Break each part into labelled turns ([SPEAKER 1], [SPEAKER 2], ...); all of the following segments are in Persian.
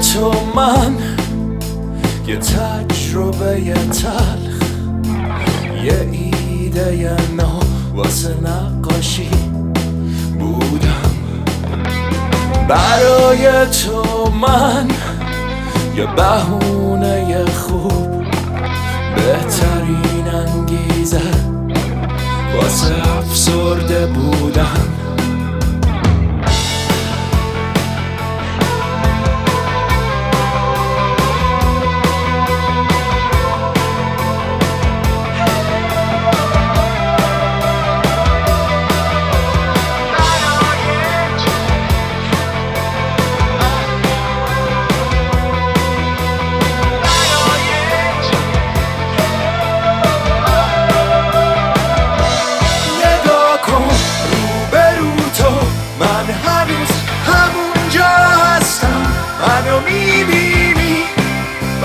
[SPEAKER 1] تو من یه تجربه تلخ یه ایده نو واسه نقاشی بودم. برای تو من یه بهونه خوب بهترین انگیزه واسه افسرده بودم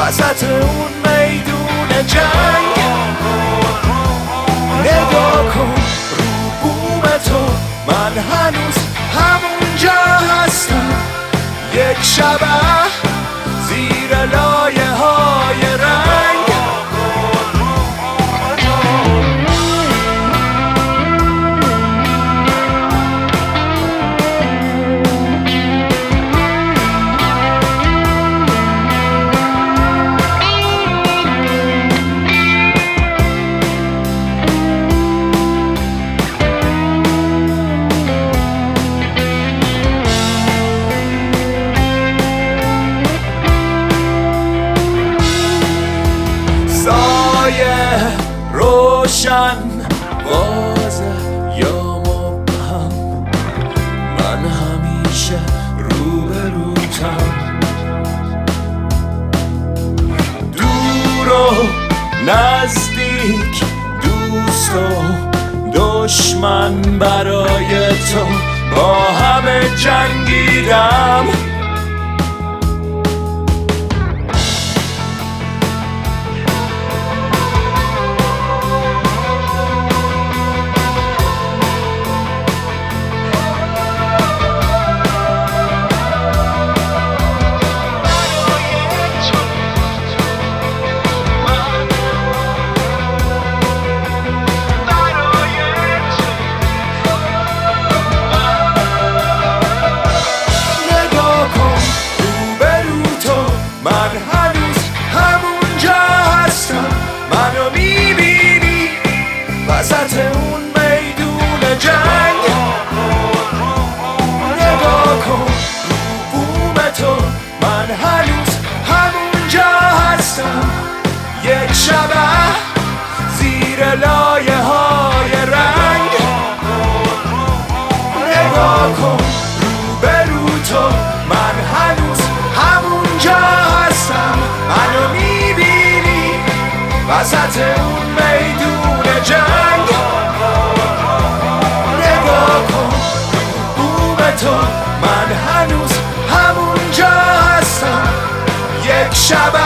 [SPEAKER 1] وسط اون میدون جنگ. نگاه کن رو بوم تو. من هنوز همونجا هستم. یک شبه روشن واضح یا مبهم من همیشه روبروتم دور و نزدیک دوست و دشمن برای تو. با همه جنگیدم. هنوز همونجا هستم. یک شبه زیر لایه های رنگ. نگاه کن روبرو تو. من هنوز همونجا هستم. منو می‌بینی وسط Shabbat.